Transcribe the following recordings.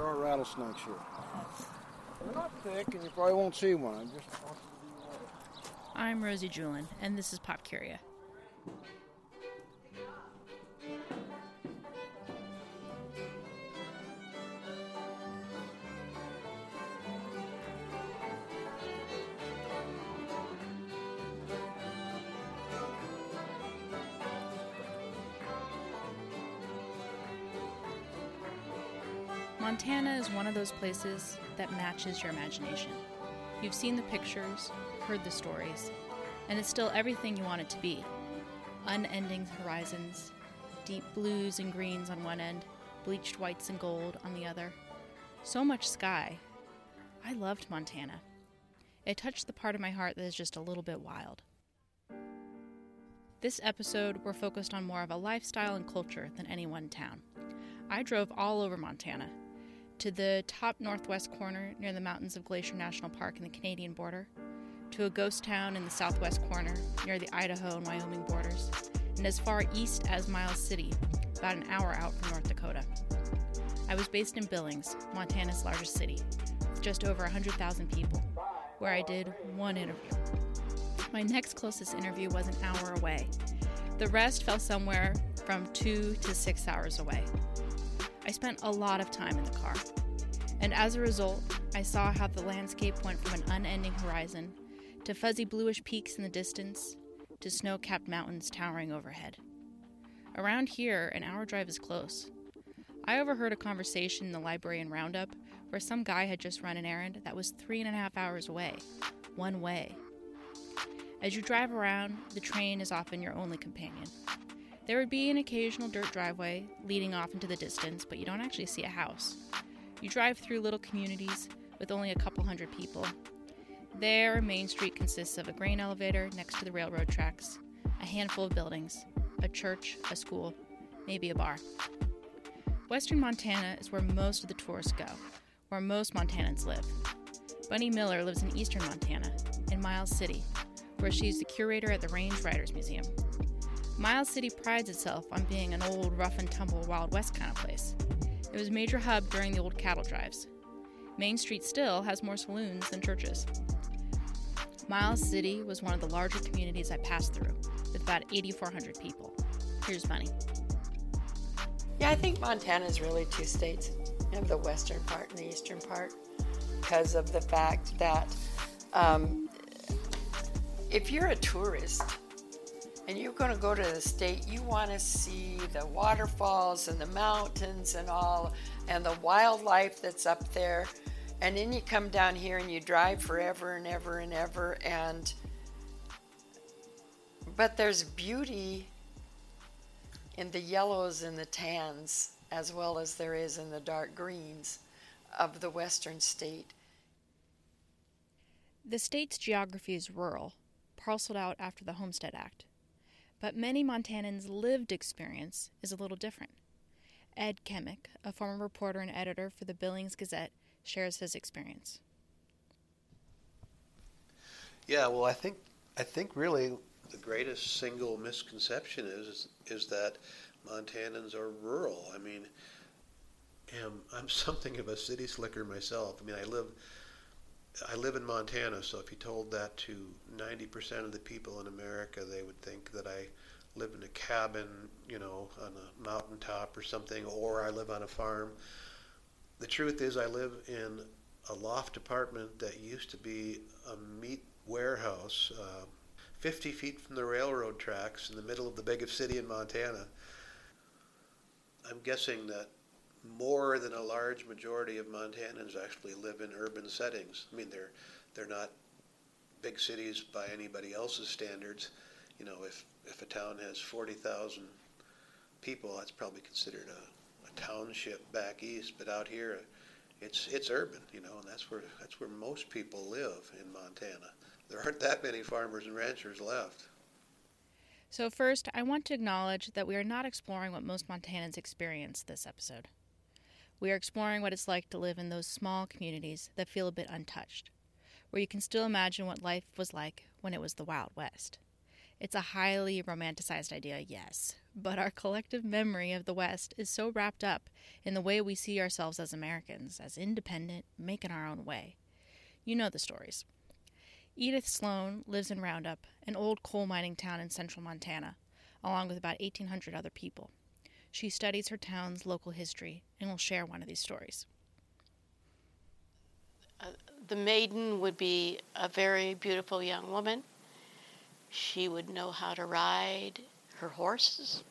there are rattlesnakes here. They're not thick, and you probably won't see one. I just. I'm Rosie Julin, and this is Pop Curia. Those places that matches your imagination. You've seen the pictures, heard the stories, and it's still everything you want it to be unending horizons, deep blues and greens on one end, bleached whites and gold on the other. So much sky. I loved Montana. It touched the part of my heart that is just a little bit wild. This episode, we're focused on more of a lifestyle and culture than any one town. I drove all over Montana, to the top northwest corner near the mountains of Glacier National Park and the Canadian border, to a ghost town in the southwest corner near the Idaho and Wyoming borders, and as far east as Miles City, about an hour out from North Dakota. I was based in Billings, Montana's largest city, with just over 100,000 people, where I did one interview. My next closest interview was an hour away. The rest fell somewhere from two to six hours away. I spent a lot of time in the car. And as a result, I saw how the landscape went from an unending horizon to fuzzy bluish peaks in the distance to snow capped mountains towering overhead. Around here, an hour drive is close. I overheard a conversation in the library in Roundup where some guy had just run an errand that was three and a half hours away, one way. As you drive around, the train is often your only companion. There would be an occasional dirt driveway leading off into the distance, but you don't actually see a house. You drive through little communities with only a couple hundred people. There, Main Street consists of a grain elevator next to the railroad tracks, a handful of buildings, a church, a school, maybe a bar. Western Montana is where most of the tourists go, where most Montanans live. Bunny Miller lives in eastern Montana, in Miles City, where she's the curator at the Range Riders Museum. Miles City prides itself on being an old, rough and tumble Wild West kind of place. It was a major hub during the old cattle drives. Main Street still has more saloons than churches. Miles City was one of the larger communities I passed through, with about 8,400 people. Here's Bunny. Yeah, I think Montana is really two states. You have the western part and the eastern part because of the fact that um, if you're a tourist, and you're going to go to the state, you want to see the waterfalls and the mountains and all, and the wildlife that's up there. And then you come down here and you drive forever and ever and ever. And but there's beauty in the yellows and the tans as well as there is in the dark greens of the western state. The state's geography is rural, parceled out after the Homestead Act. But many Montanans' lived experience is a little different. Ed Kemmick, a former reporter and editor for the Billings Gazette, shares his experience. Yeah, well, I think I think really the greatest single misconception is is that Montanans are rural. I mean, am, I'm something of a city slicker myself. I mean, I live I live in Montana, so if you told that to 90% of the people in America, they would think that I live in a cabin, you know, on a mountaintop or something, or I live on a farm. The truth is, I live in a loft apartment that used to be a meat warehouse, uh, 50 feet from the railroad tracks in the middle of the biggest city in Montana. I'm guessing that more than a large majority of Montanans actually live in urban settings. I mean, they're they're not big cities by anybody else's standards. You know, if if a town has forty thousand people, that's probably considered a, a township back east. But out here, it's it's urban. You know, and that's where that's where most people live in Montana. There aren't that many farmers and ranchers left. So, first, I want to acknowledge that we are not exploring what most Montanans experience this episode. We are exploring what it's like to live in those small communities that feel a bit untouched, where you can still imagine what life was like when it was the Wild West. It's a highly romanticized idea, yes, but our collective memory of the West is so wrapped up in the way we see ourselves as Americans, as independent, making our own way. You know the stories. Edith Sloan lives in Roundup, an old coal mining town in central Montana, along with about 1,800 other people. She studies her town's local history and will share one of these stories. Uh, the maiden would be a very beautiful young woman she would know how to ride her horses,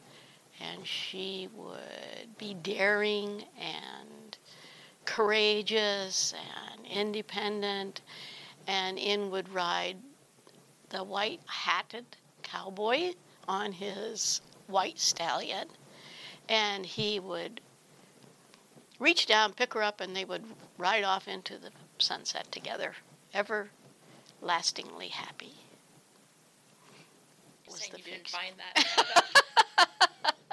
and she would be daring and courageous and independent. And in would ride the white hatted cowboy on his white stallion, and he would reach down, pick her up, and they would ride off into the sunset together, everlastingly happy was the you didn't find that.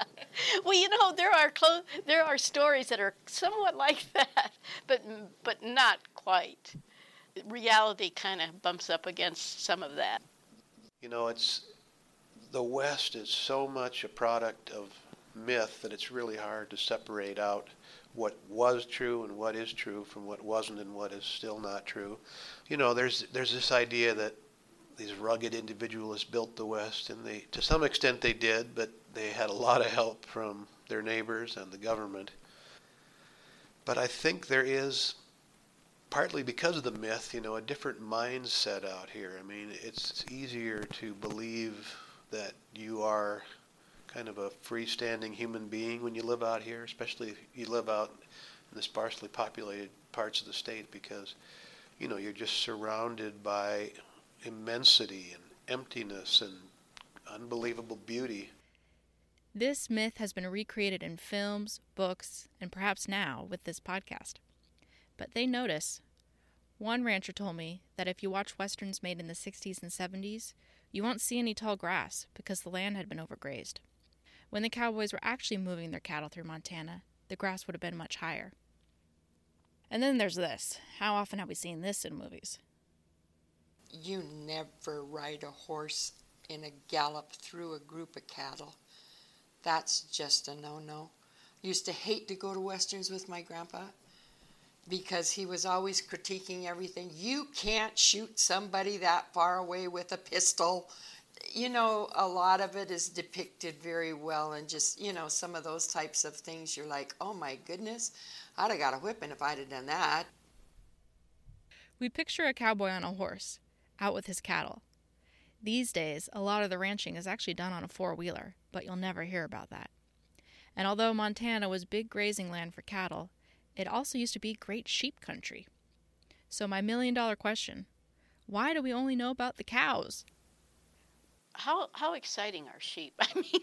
well, you know, there are clo- there are stories that are somewhat like that, but but not quite. Reality kind of bumps up against some of that. You know, it's the West is so much a product of myth that it's really hard to separate out what was true and what is true from what wasn't and what is still not true. You know, there's there's this idea that these rugged individualists built the West, and they, to some extent, they did, but they had a lot of help from their neighbors and the government. But I think there is, partly because of the myth, you know, a different mindset out here. I mean, it's easier to believe that you are kind of a freestanding human being when you live out here, especially if you live out in the sparsely populated parts of the state, because you know you're just surrounded by immensity and emptiness and unbelievable beauty. This myth has been recreated in films, books, and perhaps now with this podcast. But they notice. One rancher told me that if you watch westerns made in the 60s and 70s, you won't see any tall grass because the land had been overgrazed. When the cowboys were actually moving their cattle through Montana, the grass would have been much higher. And then there's this. How often have we seen this in movies? you never ride a horse in a gallop through a group of cattle. That's just a no no. Used to hate to go to westerns with my grandpa because he was always critiquing everything. You can't shoot somebody that far away with a pistol. You know, a lot of it is depicted very well, and just, you know, some of those types of things, you're like, oh my goodness, I'd have got a whipping if I'd have done that. We picture a cowboy on a horse out with his cattle. These days, a lot of the ranching is actually done on a four wheeler, but you'll never hear about that. And although Montana was big grazing land for cattle, it also used to be great sheep country. So, my million dollar question why do we only know about the cows? How, how exciting are sheep? I mean,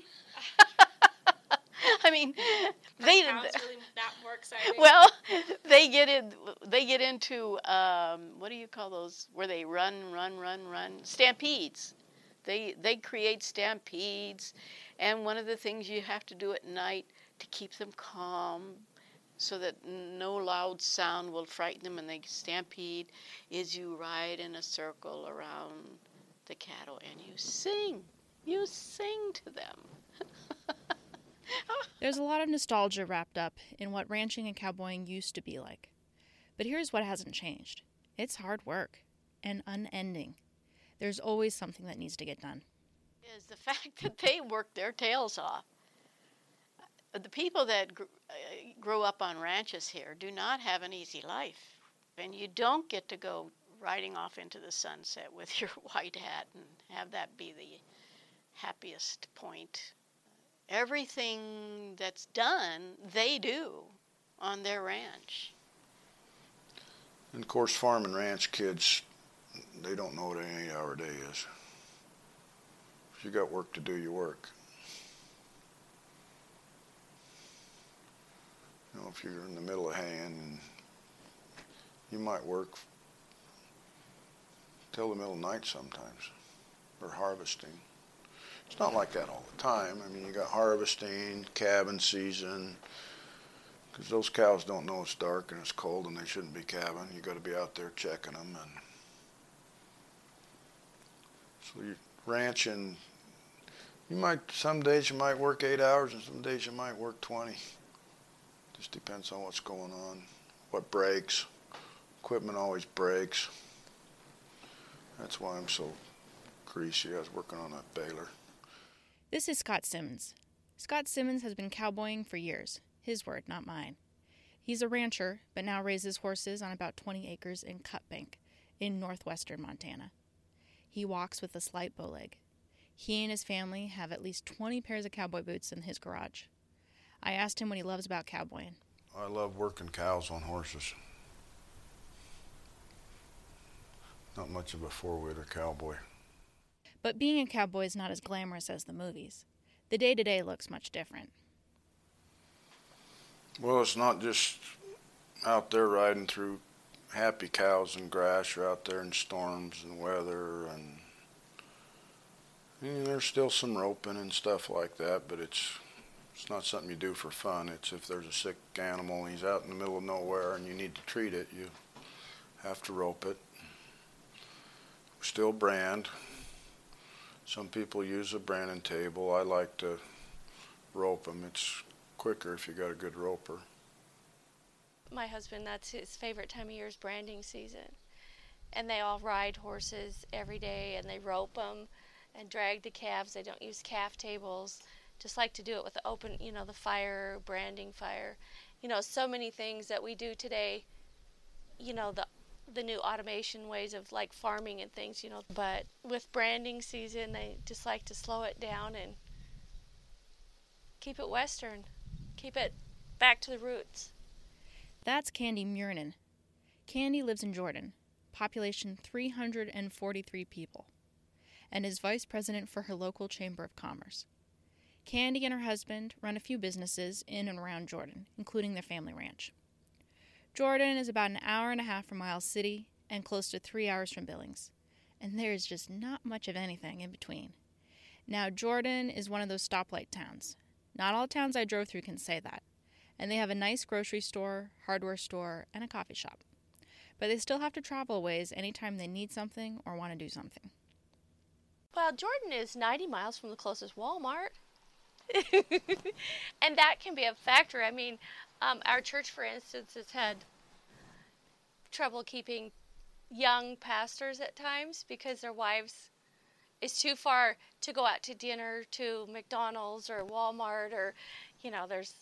I mean, they really that more exciting. Well, they get in. They get into um, what do you call those? Where they run, run, run, run stampedes. They they create stampedes, and one of the things you have to do at night to keep them calm, so that no loud sound will frighten them and they stampede, is you ride in a circle around the cattle and you sing. You sing to them. There's a lot of nostalgia wrapped up in what ranching and cowboying used to be like. But here's what hasn't changed it's hard work and unending. There's always something that needs to get done. Is the fact that they work their tails off. The people that gr- uh, grow up on ranches here do not have an easy life. And you don't get to go riding off into the sunset with your white hat and have that be the happiest point everything that's done, they do on their ranch. And of course, farm and ranch kids, they don't know what an eight hour day is. If you got work to do, you work. You know, if you're in the middle of haying, and you might work till the middle of the night sometimes, or harvesting. It's not like that all the time. I mean, you got harvesting, calving season, because those cows don't know it's dark and it's cold and they shouldn't be calving. You got to be out there checking them, and so you ranching You might some days you might work eight hours, and some days you might work twenty. Just depends on what's going on, what breaks. Equipment always breaks. That's why I'm so greasy. I was working on a baler. This is Scott Simmons. Scott Simmons has been cowboying for years. His word, not mine. He's a rancher, but now raises horses on about 20 acres in Cutbank, in northwestern Montana. He walks with a slight bowleg. He and his family have at least 20 pairs of cowboy boots in his garage. I asked him what he loves about cowboying. I love working cows on horses. Not much of a four wheeler cowboy. But being a cowboy is not as glamorous as the movies. The day to day looks much different. Well, it's not just out there riding through happy cows and grass. You're out there in storms and weather, and you know, there's still some roping and stuff like that. But it's it's not something you do for fun. It's if there's a sick animal and he's out in the middle of nowhere and you need to treat it, you have to rope it. Still brand. Some people use a branding table. I like to rope them. It's quicker if you got a good roper. My husband, that's his favorite time of year is branding season. And they all ride horses every day and they rope them and drag the calves. They don't use calf tables. Just like to do it with the open, you know, the fire, branding fire. You know, so many things that we do today, you know, the the new automation ways of like farming and things, you know. But with branding season, they just like to slow it down and keep it Western, keep it back to the roots. That's Candy Murinen. Candy lives in Jordan, population 343 people, and is vice president for her local chamber of commerce. Candy and her husband run a few businesses in and around Jordan, including their family ranch. Jordan is about an hour and a half from Miles City and close to three hours from Billings, and there is just not much of anything in between. Now, Jordan is one of those stoplight towns. Not all towns I drove through can say that, and they have a nice grocery store, hardware store, and a coffee shop. But they still have to travel a ways anytime they need something or want to do something. Well, Jordan is 90 miles from the closest Walmart. and that can be a factor. I mean, um, our church, for instance, has had trouble keeping young pastors at times because their wives it's too far to go out to dinner to McDonald's or Walmart or you know there's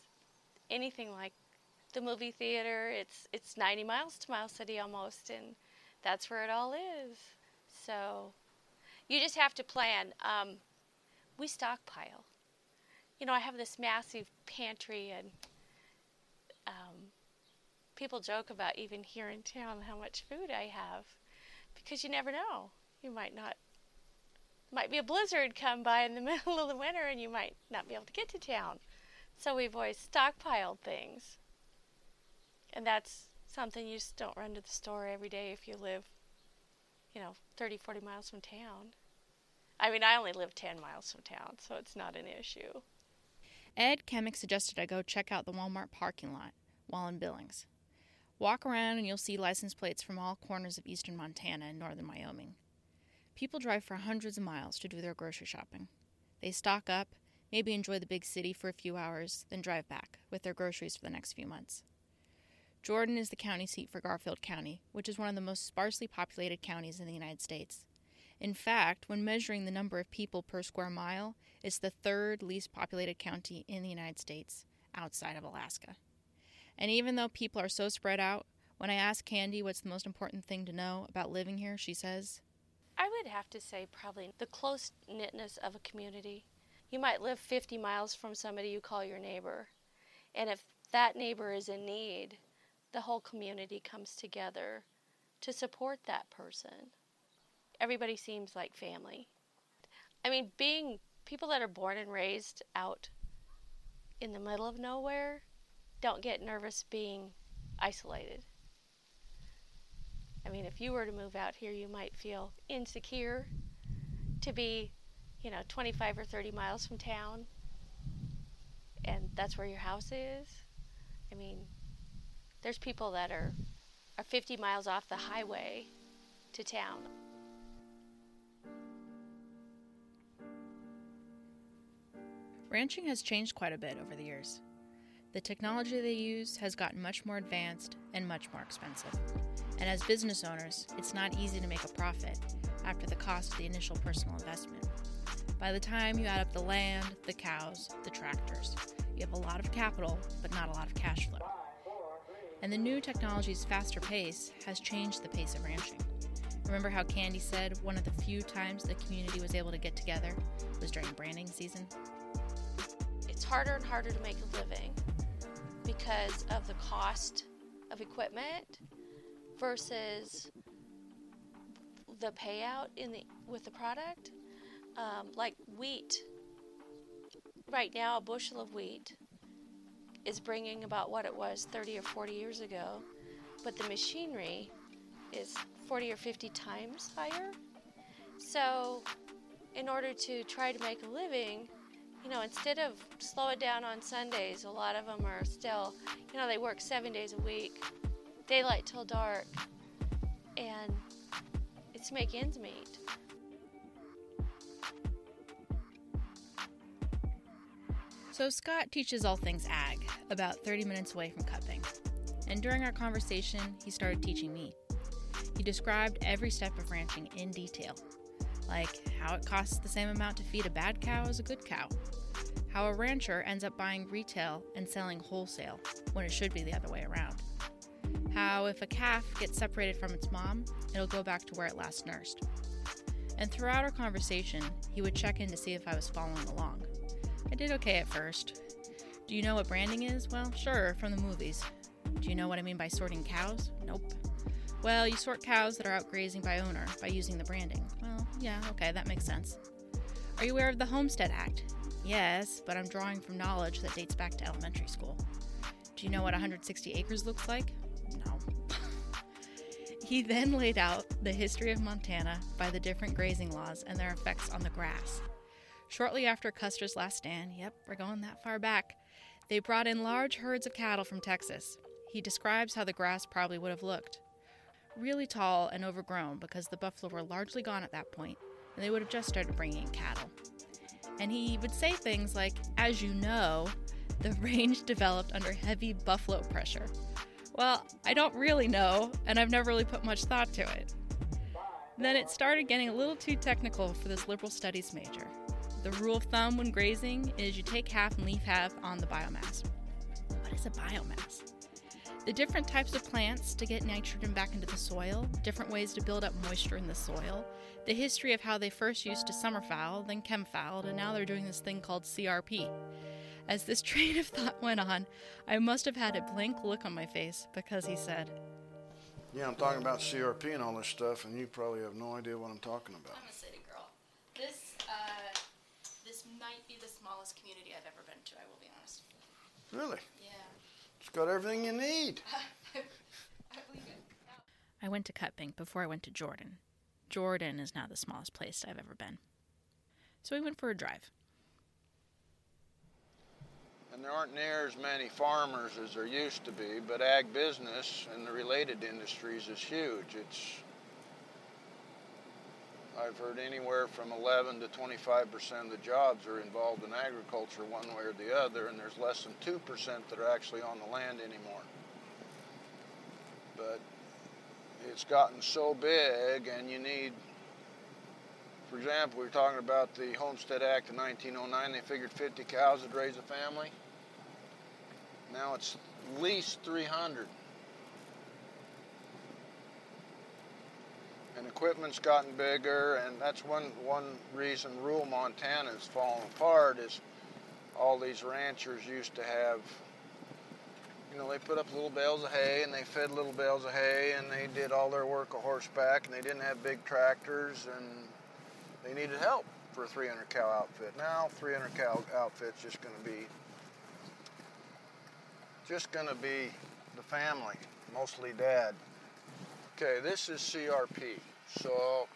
anything like the movie theater. It's it's 90 miles to Mile City almost and that's where it all is. So you just have to plan. Um, we stockpile. You know I have this massive pantry and people joke about even here in town how much food I have because you never know. You might not, might be a blizzard come by in the middle of the winter and you might not be able to get to town. So we've always stockpiled things. And that's something you just don't run to the store every day if you live, you know, 30, 40 miles from town. I mean, I only live 10 miles from town, so it's not an issue. Ed Kemmick suggested I go check out the Walmart parking lot while in Billings. Walk around and you'll see license plates from all corners of eastern Montana and northern Wyoming. People drive for hundreds of miles to do their grocery shopping. They stock up, maybe enjoy the big city for a few hours, then drive back with their groceries for the next few months. Jordan is the county seat for Garfield County, which is one of the most sparsely populated counties in the United States. In fact, when measuring the number of people per square mile, it's the third least populated county in the United States, outside of Alaska. And even though people are so spread out, when I ask Candy what's the most important thing to know about living here, she says, I would have to say probably the close knitness of a community. You might live 50 miles from somebody you call your neighbor. And if that neighbor is in need, the whole community comes together to support that person everybody seems like family. I mean, being people that are born and raised out in the middle of nowhere don't get nervous being isolated. I mean, if you were to move out here, you might feel insecure to be, you know, 25 or 30 miles from town and that's where your house is. I mean, there's people that are are 50 miles off the highway to town. Ranching has changed quite a bit over the years. The technology they use has gotten much more advanced and much more expensive. And as business owners, it's not easy to make a profit after the cost of the initial personal investment. By the time you add up the land, the cows, the tractors, you have a lot of capital, but not a lot of cash flow. And the new technology's faster pace has changed the pace of ranching. Remember how Candy said one of the few times the community was able to get together was during branding season? It's harder and harder to make a living because of the cost of equipment versus the payout in the with the product. Um, like wheat, right now a bushel of wheat is bringing about what it was 30 or 40 years ago, but the machinery is 40 or 50 times higher. So, in order to try to make a living, you know, instead of slow it down on Sundays, a lot of them are still, you know, they work seven days a week, daylight till dark, and it's make ends meet. So, Scott teaches all things ag, about 30 minutes away from Cutbank. And during our conversation, he started teaching me. He described every step of ranching in detail, like how it costs the same amount to feed a bad cow as a good cow, how a rancher ends up buying retail and selling wholesale when it should be the other way around, how if a calf gets separated from its mom, it'll go back to where it last nursed. And throughout our conversation, he would check in to see if I was following along. I did okay at first. Do you know what branding is? Well, sure, from the movies. Do you know what I mean by sorting cows? Nope. Well, you sort cows that are out grazing by owner by using the branding. Yeah, okay, that makes sense. Are you aware of the Homestead Act? Yes, but I'm drawing from knowledge that dates back to elementary school. Do you know what 160 acres looks like? No. he then laid out the history of Montana by the different grazing laws and their effects on the grass. Shortly after Custer's last stand, yep, we're going that far back, they brought in large herds of cattle from Texas. He describes how the grass probably would have looked. Really tall and overgrown because the buffalo were largely gone at that point, and they would have just started bringing in cattle. And he would say things like, As you know, the range developed under heavy buffalo pressure. Well, I don't really know, and I've never really put much thought to it. Then it started getting a little too technical for this liberal studies major. The rule of thumb when grazing is you take half and leave half on the biomass. What is a biomass? The different types of plants to get nitrogen back into the soil, different ways to build up moisture in the soil, the history of how they first used to summer fallow, then chem fallow, and now they're doing this thing called CRP. As this train of thought went on, I must have had a blank look on my face because he said, Yeah, I'm talking about CRP and all this stuff, and you probably have no idea what I'm talking about. I'm a city girl. This, uh, this might be the smallest community I've ever been to, I will be honest. Really? Yeah. It's got everything you need. I. I went to Cutbank before I went to Jordan. Jordan is now the smallest place I've ever been. So we went for a drive. And there aren't near as many farmers as there used to be, but ag business and the related industries is huge. It's I've heard anywhere from 11 to 25 percent of the jobs are involved in agriculture one way or the other, and there's less than 2 percent that are actually on the land anymore. But it's gotten so big, and you need, for example, we were talking about the Homestead Act of 1909. They figured 50 cows would raise a family. Now it's at least 300. And equipment's gotten bigger, and that's one one reason rural Montana is falling apart. Is all these ranchers used to have, you know, they put up little bales of hay and they fed little bales of hay, and they did all their work a horseback, and they didn't have big tractors, and they needed help for a 300 cow outfit. Now 300 cow outfit's just going to be just going to be the family, mostly dad. Okay, this is CRP. So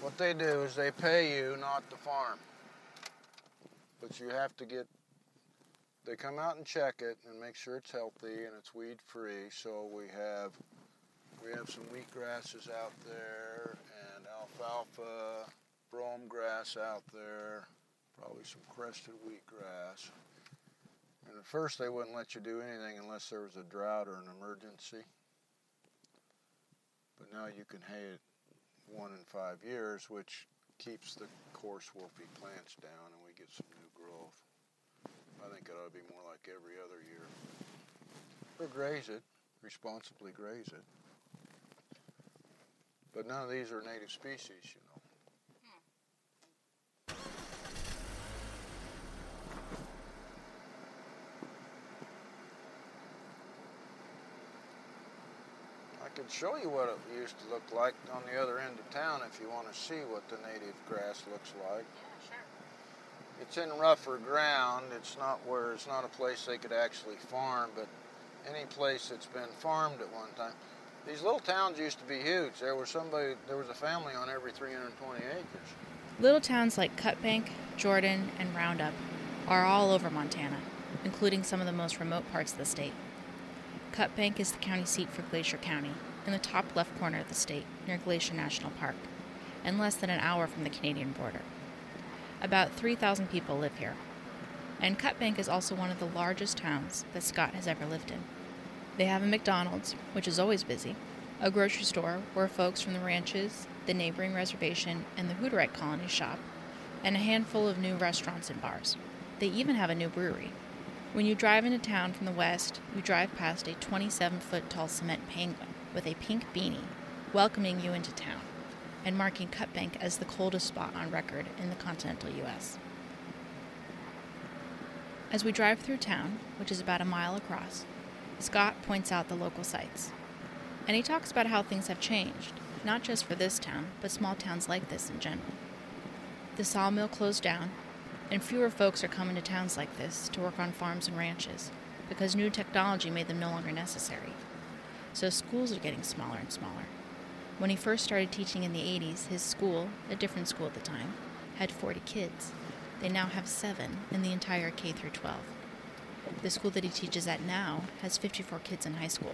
what they do is they pay you not to farm. But you have to get they come out and check it and make sure it's healthy and it's weed free. So we have we have some wheat grasses out there and alfalfa, brome grass out there, Probably some crested wheat grass. And at first they wouldn't let you do anything unless there was a drought or an emergency. But now you can hay it one in five years, which keeps the coarse wolfy plants down and we get some new growth. I think it ought to be more like every other year. Or graze it, responsibly graze it. But none of these are native species, you know. I could show you what it used to look like on the other end of town if you want to see what the native grass looks like. Yeah, sure. It's in rougher ground. It's not where it's not a place they could actually farm, but any place that's been farmed at one time. These little towns used to be huge. There was somebody, there was a family on every 320 acres. Little towns like Cutbank, Jordan, and Roundup are all over Montana, including some of the most remote parts of the state. Cutbank is the county seat for Glacier County, in the top left corner of the state, near Glacier National Park, and less than an hour from the Canadian border. About 3,000 people live here. And Cutbank is also one of the largest towns that Scott has ever lived in. They have a McDonald's, which is always busy, a grocery store where folks from the ranches, the neighboring reservation, and the Hutterite colony shop, and a handful of new restaurants and bars. They even have a new brewery. When you drive into town from the west, you drive past a 27 foot tall cement penguin with a pink beanie welcoming you into town and marking Cutbank as the coldest spot on record in the continental U.S. As we drive through town, which is about a mile across, Scott points out the local sites. And he talks about how things have changed, not just for this town, but small towns like this in general. The sawmill closed down, and fewer folks are coming to towns like this to work on farms and ranches because new technology made them no longer necessary. So schools are getting smaller and smaller. When he first started teaching in the 80s, his school, a different school at the time, had 40 kids. They now have seven in the entire K through 12. The school that he teaches at now has 54 kids in high school.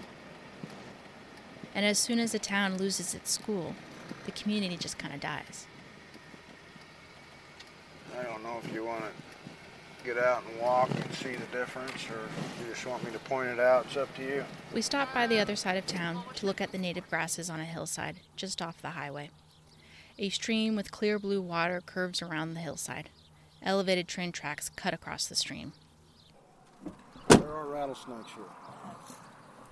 And as soon as a town loses its school, the community just kind of dies. I don't know if you want to get out and walk and see the difference or you just want me to point it out. It's up to you. We stop by the other side of town to look at the native grasses on a hillside just off the highway. A stream with clear blue water curves around the hillside. Elevated train tracks cut across the stream. There are rattlesnakes here.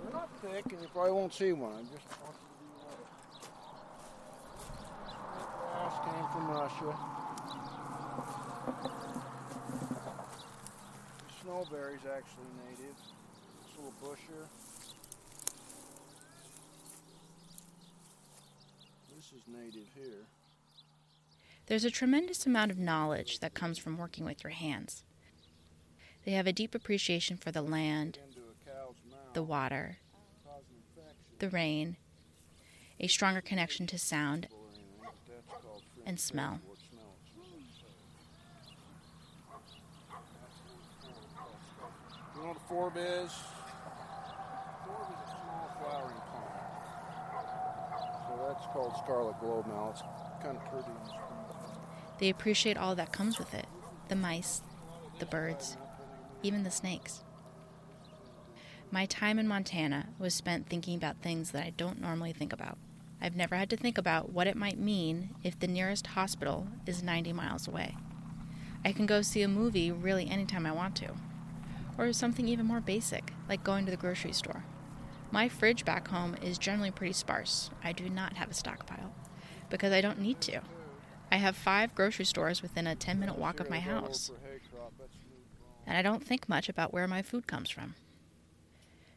They're not thick, and you probably won't see one. I just want you to be aware. Grass came from Russia. Snowberry's actually native. This little bush here. This is native here. There's a tremendous amount of knowledge that comes from working with your hands. They have a deep appreciation for the land, Into a cow's mouth, the water, cause an infection the rain, a stronger connection to sound, or anything. That's called fruit and smell. What smell it's You know what a forb is? Forb is a small flowering plant. So that's called scarlet globemallow. It's kind of pretty. in the spring. They appreciate all that comes with it the mice, the birds, even the snakes. My time in Montana was spent thinking about things that I don't normally think about. I've never had to think about what it might mean if the nearest hospital is 90 miles away. I can go see a movie really anytime I want to. Or something even more basic, like going to the grocery store. My fridge back home is generally pretty sparse. I do not have a stockpile because I don't need to. I have five grocery stores within a 10 minute walk of my house, and I don't think much about where my food comes from.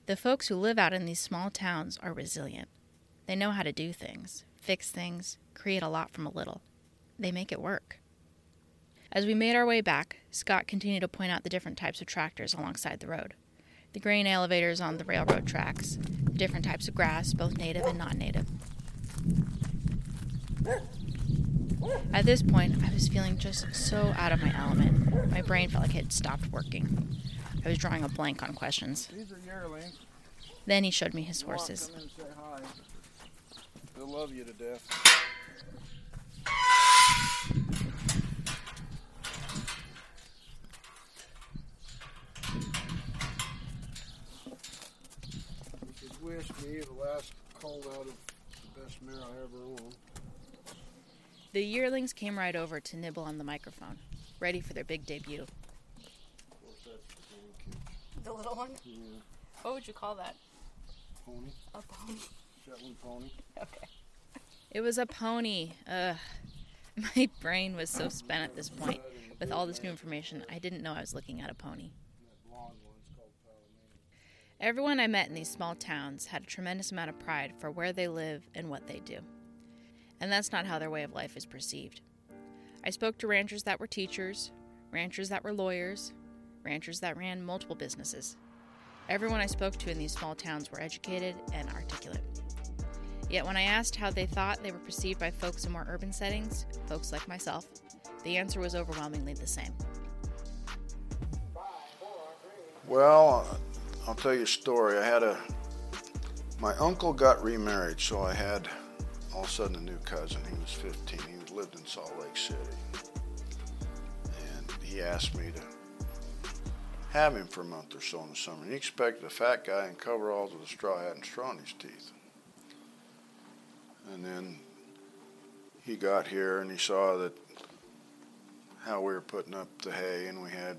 The folks who live out in these small towns are resilient. They know how to do things, fix things, create a lot from a little. They make it work. As we made our way back, Scott continued to point out the different types of tractors alongside the road the grain elevators on the railroad tracks, the different types of grass, both native and non native. At this point, I was feeling just so out of my element. My brain felt like it had stopped working. I was drawing a blank on questions. These are yearlings. Then he showed me his horses. Come in and say hi. They'll love you to death. Whiskey, the last cold out of the best mare I ever owned. The yearlings came right over to nibble on the microphone, ready for their big debut. Of course, that's the. The little one? Yeah, What would you call that? pony, A pony. Shetland pony. Okay. It was a pony. Ugh. My brain was so spent at this point. With all this new information, I didn't know I was looking at a pony. That blonde one's called Palomino. Everyone I met in these small towns had a tremendous amount of pride for where they live and what they do. And that's not how their way of life is perceived. I spoke to ranchers that were teachers, ranchers that were lawyers, ranchers that ran multiple businesses. Everyone I spoke to in these small towns were educated and articulate. Yet when I asked how they thought they were perceived by folks in more urban settings, folks like myself, the answer was overwhelmingly the same. Well, I'll tell you a story. I had a, my uncle got remarried, so I had all of a sudden a new cousin. He was 15. He lived in Salt Lake City. And he asked me to have him for a month or so in the summer. And he expected a fat guy in coveralls with a straw hat and straw in his teeth. And then he got here and he saw that how we were putting up the hay and we had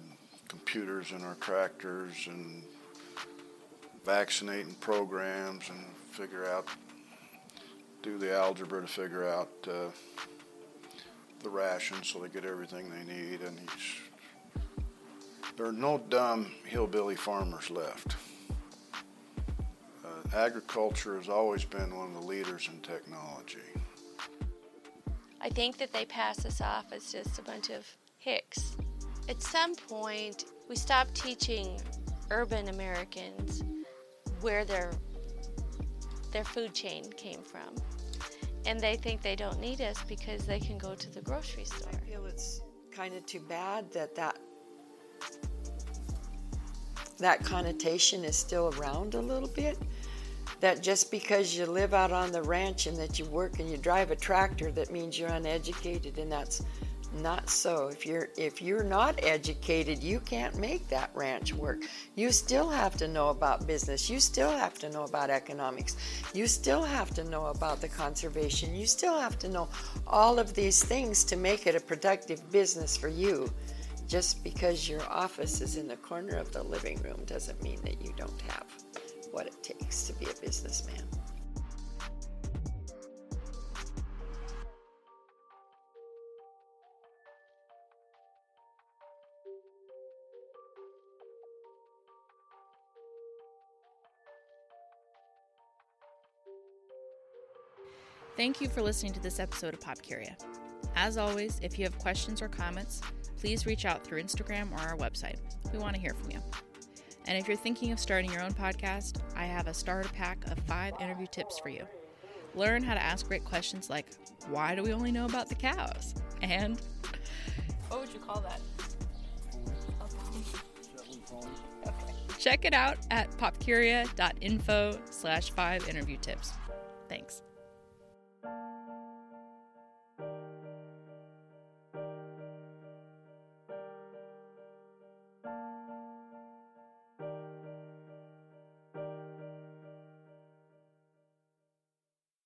computers in our tractors and vaccinating programs and figure out do the algebra to figure out uh, the rations so they get everything they need and there are no dumb hillbilly farmers left uh, agriculture has always been one of the leaders in technology I think that they pass us off as just a bunch of hicks. At some point, we stopped teaching urban Americans where their their food chain came from. And they think they don't need us because they can go to the grocery store. I feel it's kind of too bad that that that connotation is still around a little bit. That just because you live out on the ranch and that you work and you drive a tractor, that means you're uneducated, and that's not so. If you're if you're not educated, you can't make that ranch work. You still have to know about business. You still have to know about economics. You still have to know about the conservation. You still have to know all of these things to make it a productive business for you. Just because your office is in the corner of the living room doesn't mean that you don't have what it takes to be a businessman. Thank you for listening to this episode of Pop Curia. As always, if you have questions or comments, please reach out through Instagram or our website. We want to hear from you. And if you're thinking of starting your own podcast, I have a starter pack of five interview tips for you. Learn how to ask great questions like, why do we only know about the cows? And what would you call that? Check it out at popcuria.info slash five interview tips.